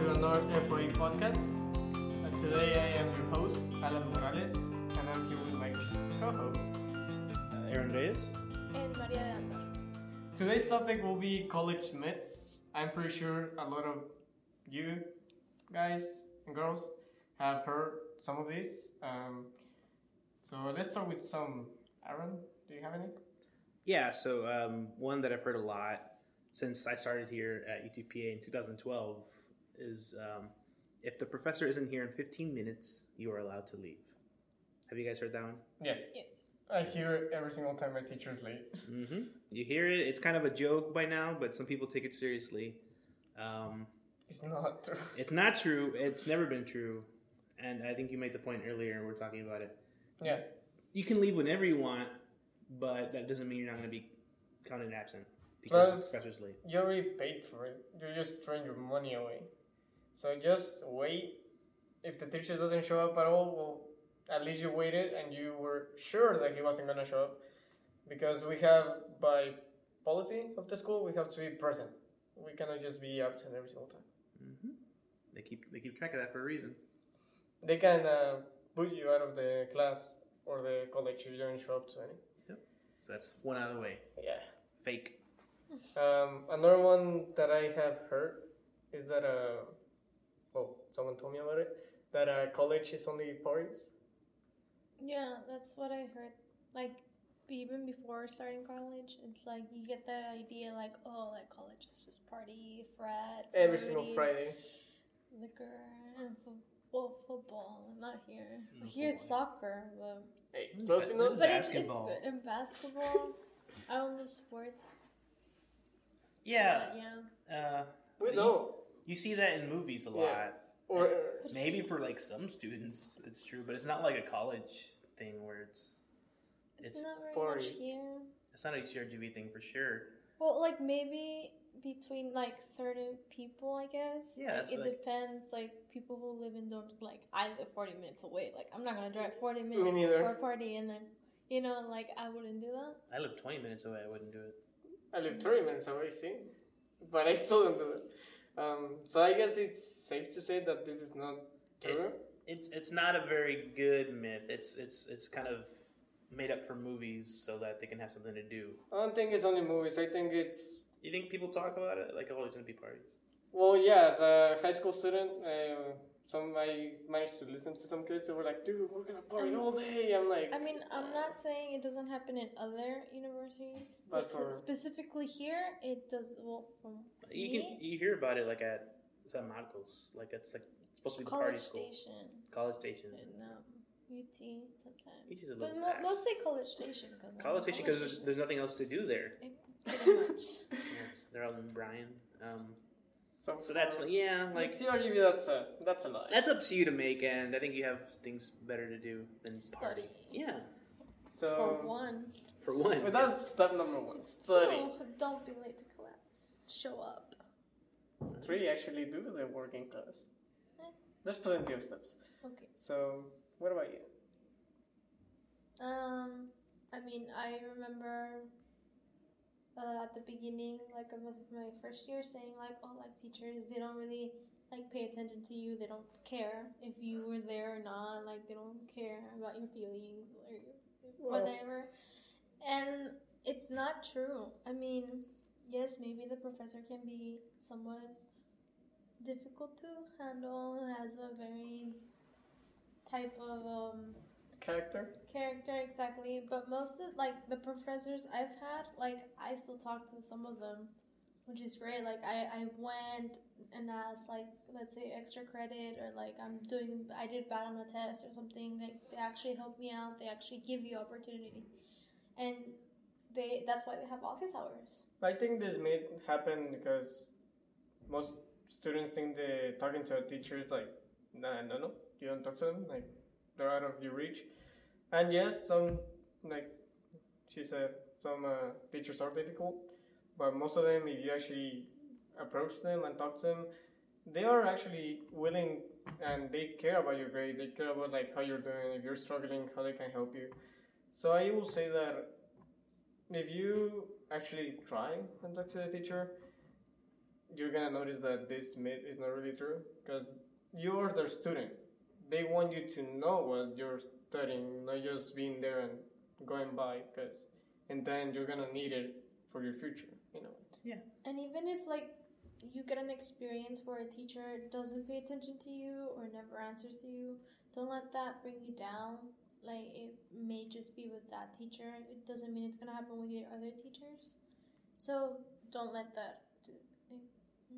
Hello, welcome to another FOE podcast. Uh, today I am your host, Alan Morales, and I'm here with my co-host. Uh, Aaron Reyes. and Maria de Andor. Today's topic will be college myths. I'm pretty sure a lot of you guys and girls have heard some of these. Um, so let's start with some. Aaron, do you have any? Yeah, so um, one that I've heard a lot since I started here at UTPA in 2012 is um, if the professor isn't here in 15 minutes, you are allowed to leave. Have you guys heard that one? Yes. Yes. I hear it every single time my teacher is late. Mm-hmm. You hear it. It's kind of a joke by now, but some people take it seriously. Um, It's not true. it's not true. It's never been true. And I think you made the point earlier, and we're talking about it. Yeah. You can leave whenever you want, but that doesn't mean you're not going to be counted absent because Plus- the professor's late. You already paid for it. You're just throwing your money away. So just wait. If the teacher doesn't show up at all, well, at least you waited and you were sure that he wasn't gonna show up. Because we have, by policy of the school, we have to be present. We cannot just be absent every single time. hmm They keep they keep track of that for a reason. They can uh, put you out of the class or the college if you don't show up to any. Yep. So that's one out of the way. Yeah. Fake. Um, another one that I have heard is that uh, well, someone told me about it. That uh, college is only parties. Yeah, that's what I heard. Like, even before starting college, it's like you get that idea, like, oh, like college is just party, frats, Every single Friday. liquor, and football. Football, not here. No Here's football. soccer, but Hey, close but- enough. but it's, it's Basketball. good. And basketball, I don't know sports. Yeah. but yeah. Uh, We know. You see that in movies a Yeah. lot. Or But Maybe for like some students, it's true, but it's not like a college thing where it's it's, it's not very much here. it's not a CRGV thing for sure. Well, like maybe between like certain people, I guess. Yeah, like, it like- depends. Like people who live in dorms, like I live forty minutes away. Like I'm not gonna drive forty minutes neither. for a party, and then you know, like I wouldn't do that. I live 20 minutes away. I wouldn't do it. I live 30 minutes away, see? But I still don't do it. Um, so I guess it's safe to say that this is not true. It's it's not a very good myth. It's it's it's kind of made up for movies so that they can have something to do. I don't think it's only movies. I think it's You think people talk about it like oh, it's gonna be parties? Well, yeah, as a high school student, uh, some I managed to listen to some kids that were like, "Dude, we're gonna party all day." I'm like, I mean, I'm not saying it doesn't happen in other universities, But but, for- specifically here, it does. Well, from You me, can you hear about it like at San Marcos, like it's like it's supposed to be the party college school, station College Station. and um, UT sometimes. Each is a But little mo- packed. mostly College Station. Cause College Station because there's, there's nothing else to do there. Pretty much. Yes, they're all in Bryan. Um, so, so that's yeah, like like CRGV. That's a that's a lie. that's up to you to make, and I think you have things better to do than party. Study. Yeah, So For one. for one. but that's step number one. Study. No, don't be late to class. Show up. Three actually do the working class. Eh. There's plenty of steps. Okay. So what about you? Um, I mean, I remember uh, at the beginning, like of my first year, saying like, oh, like teachers, they don't really like pay attention to you. They don't care if you were there or not. Like they don't care about your feelings or whatever. And it's not true. I mean, yes, maybe the professor can be somewhat difficult to handle. Has a very type of um Character. character exactly. But most of like the professors i've had like i still talk to some of them which is great. Like i i went and asked like let's say extra credit or like i'm doing i did bad on a test or something. Like they actually help me out. They actually give you opportunity. And they that's why they have office hours. I think this may happen because most students think they talking to a teacher is like, no no, no, you don't talk to them. Like, they're out of your reach. And yes, some, like she said, some uh, teachers are difficult, but most of them, if you actually approach them and talk to them, they are actually willing and they care about your grade. They care about like how you're doing, if you're struggling, how they can help you. So I will say that if you actually try and talk to the teacher, you're gonna notice that this myth is not really true because you're their student. They want you to know what you're studying, not just being there and going by. Because and then you're gonna need it for your future. You know. Yeah. And even if like you get an experience where a teacher doesn't pay attention to you or never answers to you, don't let that bring you down. Like it may just be with that teacher. It doesn't mean it's gonna happen with your other teachers. So don't let that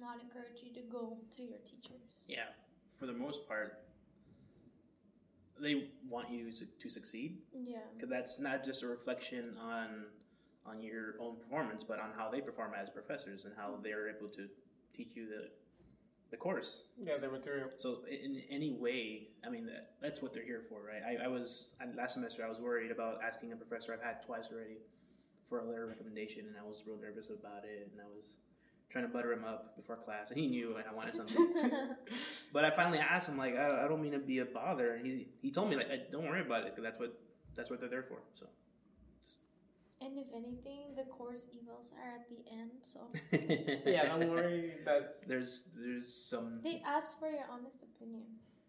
not encourage you to go to your teachers. Yeah, for the most part, they want you to, to succeed Yeah. because that's not just a reflection on on your own performance, but on how they perform as professors and how they're able to teach you the the course. Yeah, the material. So in any way, I mean, that, that's what they're here for, right? I, I was last semester. I was worried about asking a professor I've had twice already for a letter of recommendation, and I was real nervous about it, and I was trying to butter him up before class, and he knew I wanted something. but I finally asked him, like, I, I don't mean to be a bother, and he he told me like, don't worry about it, because that's what that's what they're there for. So. and if anything, the course evals are at the end, so Yeah, don't worry. That's There's there's some they ask for your honest opinion.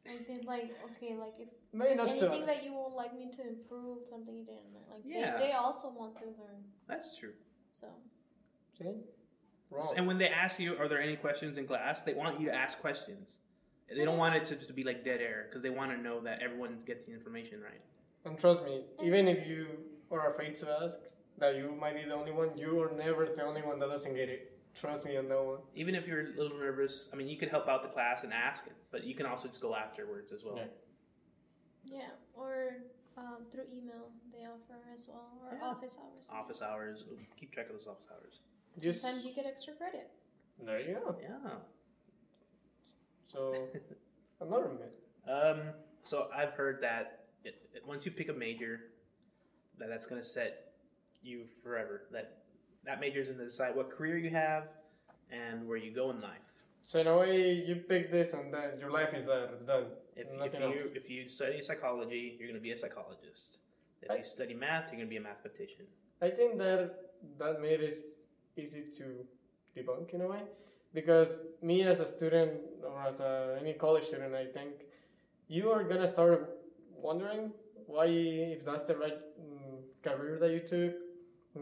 Like they like okay, like if maybe not so. anything that you would like me to improve, something you didn't. Like Yeah. they, they also want to learn. that's true. So See, wrong. And when they ask you, are there any questions in class? They want you to ask questions. They don't want it to, to be like dead air because they want to know that everyone gets the information right. And trust me, even if you are afraid to ask, that you might be the only one, you are never the only one that doesn't get it. Trust me on that one. Even if you're a little nervous, I mean, you could help out the class and ask it, but you can also just go afterwards as well. Yeah. yeah, or um, through email they offer as well, or Yeah. office hours. Office hours, keep track of those office hours. Just Sometimes you get extra credit. there you go. Yeah. So another myth. Um, so I've heard that it, it, once you pick a major, that that's going to set you forever. That that major is going to decide what career you have and where you go in life. So in a way, you pick this and then your life is uh, done. If, if you else. if you study psychology, you're going to be a psychologist. If I- you study math, you're going to be a mathematician. I think that that myth is easy to debunk in a way, because me as a student or as a, any college student, I think you are gonna start wondering why, if that's the right mm, career that you took,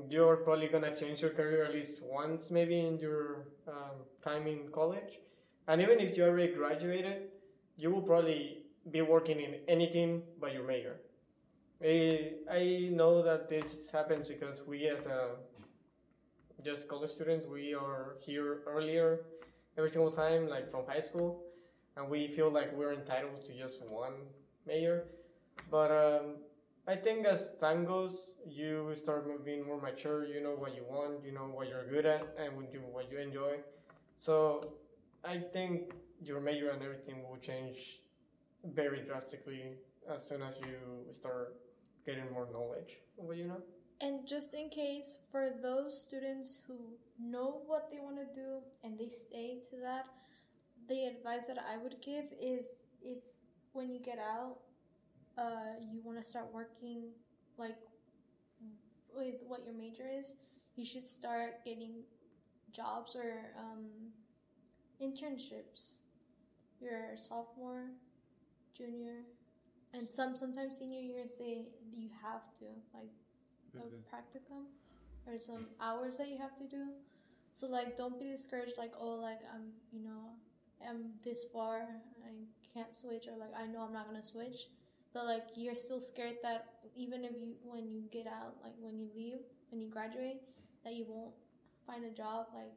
you're probably gonna change your career at least once, maybe in your um, time in college, and even if you already graduated, you will probably be working in anything but your major. I, I know that this happens because we as a just college students we are here earlier every single time like from high school. And we feel like we're entitled to just one major but um, I think as time goes you start being more mature. You know what you want. You know what you're good at and what you, what you enjoy. So I think your major and everything will change very drastically as soon as you start getting more knowledge. Of what you know. And just in case, for those students who know what they want to do and they stay to that, the advice that I would give is if when you get out, uh, you want to start working like with what your major is, you should start getting jobs or um, internships. Your sophomore, junior, and some sometimes senior years they you have to like practicum or some hours that you have to do. So like don't be discouraged like oh like I'm you know I'm this far I can't switch or like I know I'm not gonna switch. But like you're still scared that even if you when you get out, like when you leave, when you graduate, that you won't find a job. Like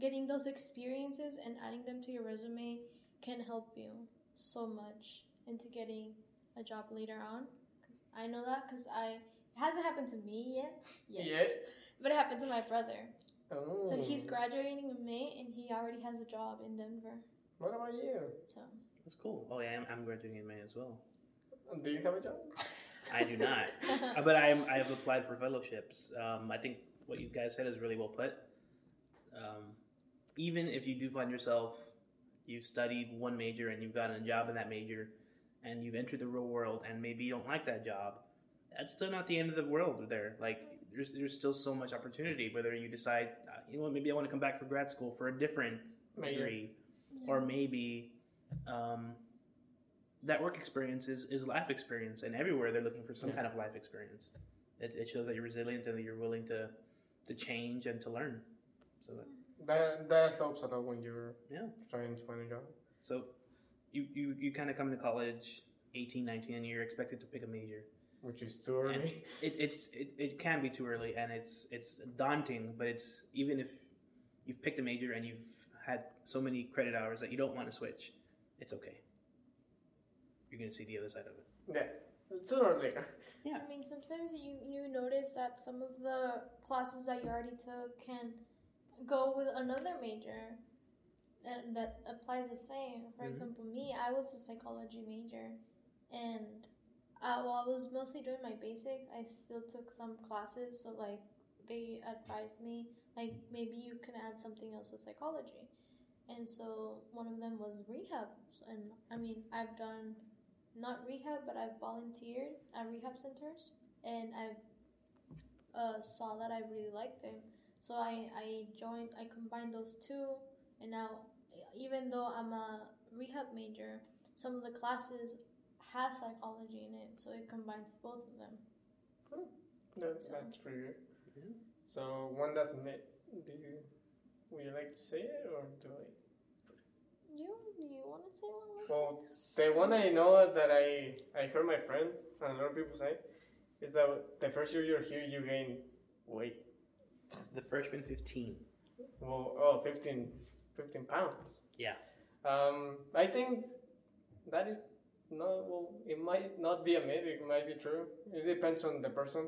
getting those experiences and adding them to your resume can help you so much into getting a job later on. Cause I know that because I it hasn't happened to me yet. Yet? But it happened to my brother. Oh. So he's graduating in May and he already has a job in Denver. What about you? So That's cool. Oh yeah, I'm, I'm graduating in May as well. Do you have a job? I do not, Uh, but I am. I have applied for fellowships. Um, I think what you guys said is really well put. Um, even if you do find yourself, you've studied one major and you've gotten a job in that major, and you've entered the real world, and maybe you don't like that job, that's still not the end of the world. There, like there's there's still so much opportunity. Whether you decide, uh, you know, what, maybe I want to come back for grad school for a different Major. degree, or maybe um, that work experience is, is life experience, and everywhere they're looking for some Yeah. kind of life experience. It, it shows that you're resilient and that you're willing to to change and to learn. So that, That that helps a lot when you're Yeah. trying to find a job. so you you, you kind of come to college 18, 19, and you're expected to pick a major. Which is too early. it, it's it, it can be too early, and it's it's daunting. But it's even if you've picked a major and you've had so many credit hours that you don't want to switch, it's okay. You're gonna see the other side of it. yeah, sooner or later. Yeah. I mean, sometimes you you notice that some of the classes that you already took can go with another major, and that applies the same. For Mhm. example, me, I was a psychology major, and uh, while I was mostly doing my basics, I still took some classes. So like they advised me like maybe you can add something else with psychology, and so one of them was rehab. And I mean, I've done not rehab, but I've volunteered at rehab centers, and I've uh, saw that I really liked them. So I, I joined, I combined those two, and now even though I'm a rehab major, some of the classes has psychology in it, so it combines both of them. That, So- that's pretty good. Yeah. So one doesn't make. Do you? Would you like to say it or do I? You do you want to say one? more Well, the one I know that I I heard my friend and a lot of people say is that the first year you're here you gain weight. The freshman 15. Well, oh, 15, 15 pounds. Yeah. Um, I think that is not well. It might not be a myth. It might be true. It depends on the person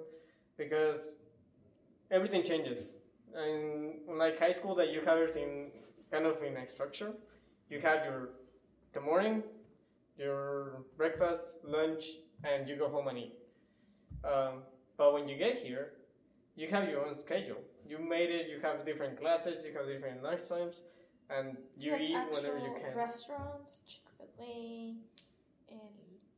because everything changes. And like high school, that you have everything kind of in a structure. You have your the morning, your breakfast, lunch, and you go home and eat. Um, but when you get here, you have your own schedule. You made it. You have different classes. You have different lunch times, and you have eat whenever you can. Restaurants, Chick Fil A, and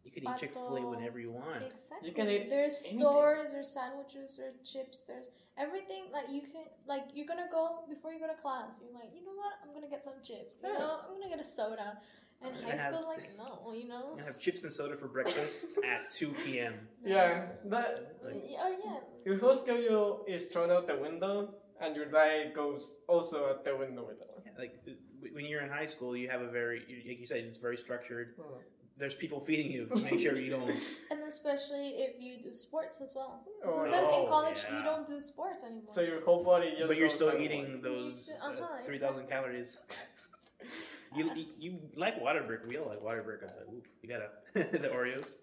You can eat Chick fil A whenever you want. Exactly. You can eat There's anything. stores, there's sandwiches, there's chips, there's everything like you can like you're gonna go before you go to class. You're like, you know what? I'm gonna get some chips. You Yeah. know, I'm gonna get a soda. And high gonna have- school, like no, you know. I have chips and soda for breakfast at 2 p.m. Yeah, that Like- Oh yeah. your whole schedule is thrown out the window, and your diet goes also out the window with that. Yeah, Like when you're in high school, you have a very, like you said, it's very structured. Mhm. There's people feeding you to make sure you don't. And especially if you do sports as well. Oh, Sometimes oh, in college yeah. you don't do sports anymore. So your whole body just. But you're still somewhere. eating those uh, Uh-huh, 3,000 calories. You, you you like Whataburger? We all like Whataburger. Uh, ooh, you gotta the Oreos.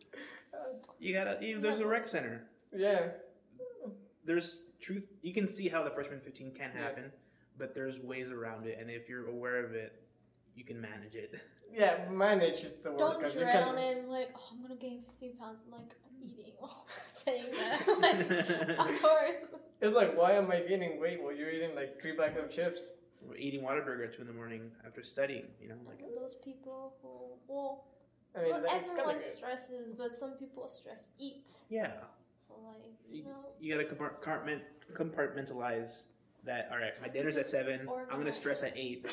You gotta. You, there's a rec center. Yeah, There's truth. You can see how the freshman 15 can Yes. happen, but there's ways around it, and if you're aware of it, you can manage it. yeah. Manage is the word Don't because you drown can. in like, oh, I'm gonna gain 15 pounds. I'm like, I'm eating while saying that. like, of course. It's like, why am I gaining weight while you're eating like three bags of chips? We're eating Whataburger at two in the morning after studying. You know, like Like those people who, well, I mean, not that's kind everyone stresses, but some people stress eat. yeah. So like, you You, know, you gotta compartment, compartmentalize that. All right, my dinner's at seven. I'm gonna stress at eight.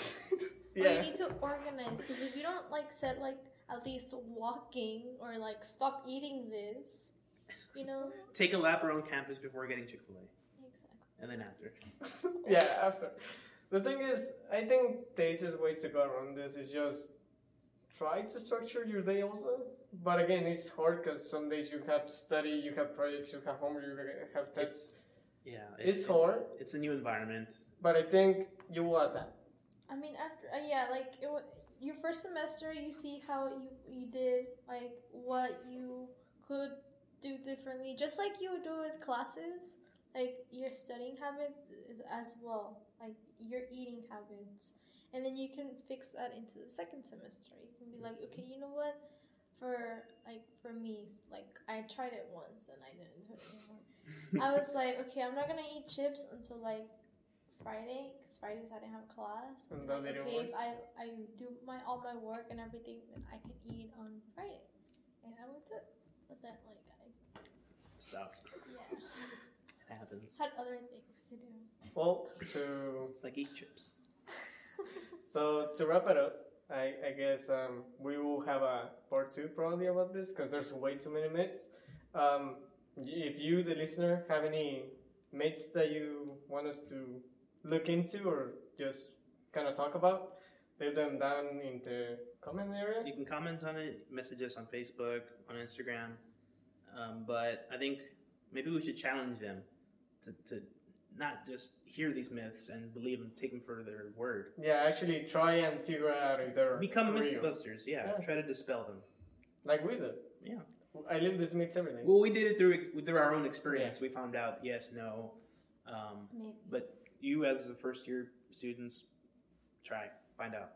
Or you need to organize because if you don't like set like at least walking or like stop eating this, you know. Take a lap around campus before getting Chick Fil A, Exactly. and then after. yeah. After the thing is, I think the easiest way to go around this is just try to structure your day also. But again, it's hard because some days you have study, you have projects, you have homework, you have tests. It's, yeah, It's hard, It's a new environment. but I think you will adapt. I mean, after uh, yeah, like it, your first semester, you see how you you did, like what you could do differently, just like you would do with classes, like your studying habits as well, like your eating habits, and then you can fix that into the second semester. You can be like, okay, you know what? For like for me, like I tried it once and I didn't do it anymore. I was like, okay, I'm not gonna eat chips until like Friday, Fridays I didn't have class. And I'm that like, didn't okay, work? if I I do my all my work and everything, then I can eat on Friday, and I would do it. But then like I Stop. yeah. it happens. Had other things to do. Well, to It's like eat chips. so to wrap it up, I, I guess um, we will have a part two probably about this because there's way too many myths. Um, if you, the listener, have any myths that you want us to look into or just kind of talk about, leave them down in the comment area. You can comment on it, message us on Facebook, on Instagram. Um, but I think maybe we should challenge them to, to not just hear these myths and believe them, take them for their word. Yeah, actually try and figure out if they're Become real. mythbusters, yeah. Yeah. Try to dispel them. Like we do. Yeah. I live this myths every day. Well, we did it through through our own experience. We found out yes, no. Um, Maybe. but you, as the first year students, try find out.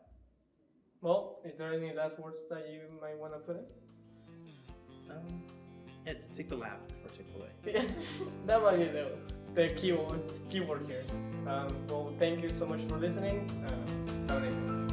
Well, is there any last words that you might want to put in? Um, yeah, take the lap for Chick Fil A. Yeah, that might be the, the keyword, keyword here. Um, well, thank you so much for listening. Uh, have a nice day.